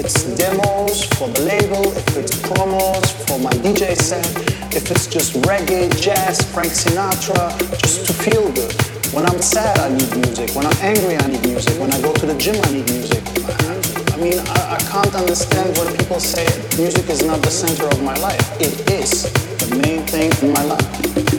it's demos for the label, if it's promos for my DJ set, if it's just reggae, jazz, Frank Sinatra, just to feel good. When I'm sad, I need music. When I'm angry, I need music. When I go to the gym, I need music. I, I mean, I, I can't understand when people say music is not the center of my life. It is the main thing in my life.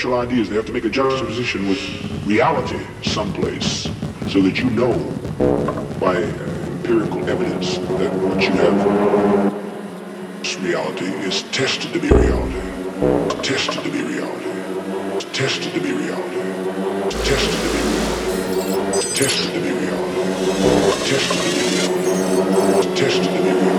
Conceptual ideas, they have to make a juxtaposition with reality someplace so that you know by empirical evidence that what you have reality is tested to be reality. Tested to be reality. Tested to be reality. Tested to be reality. Tested to be reality. Tested to be reality. Tested to be reality.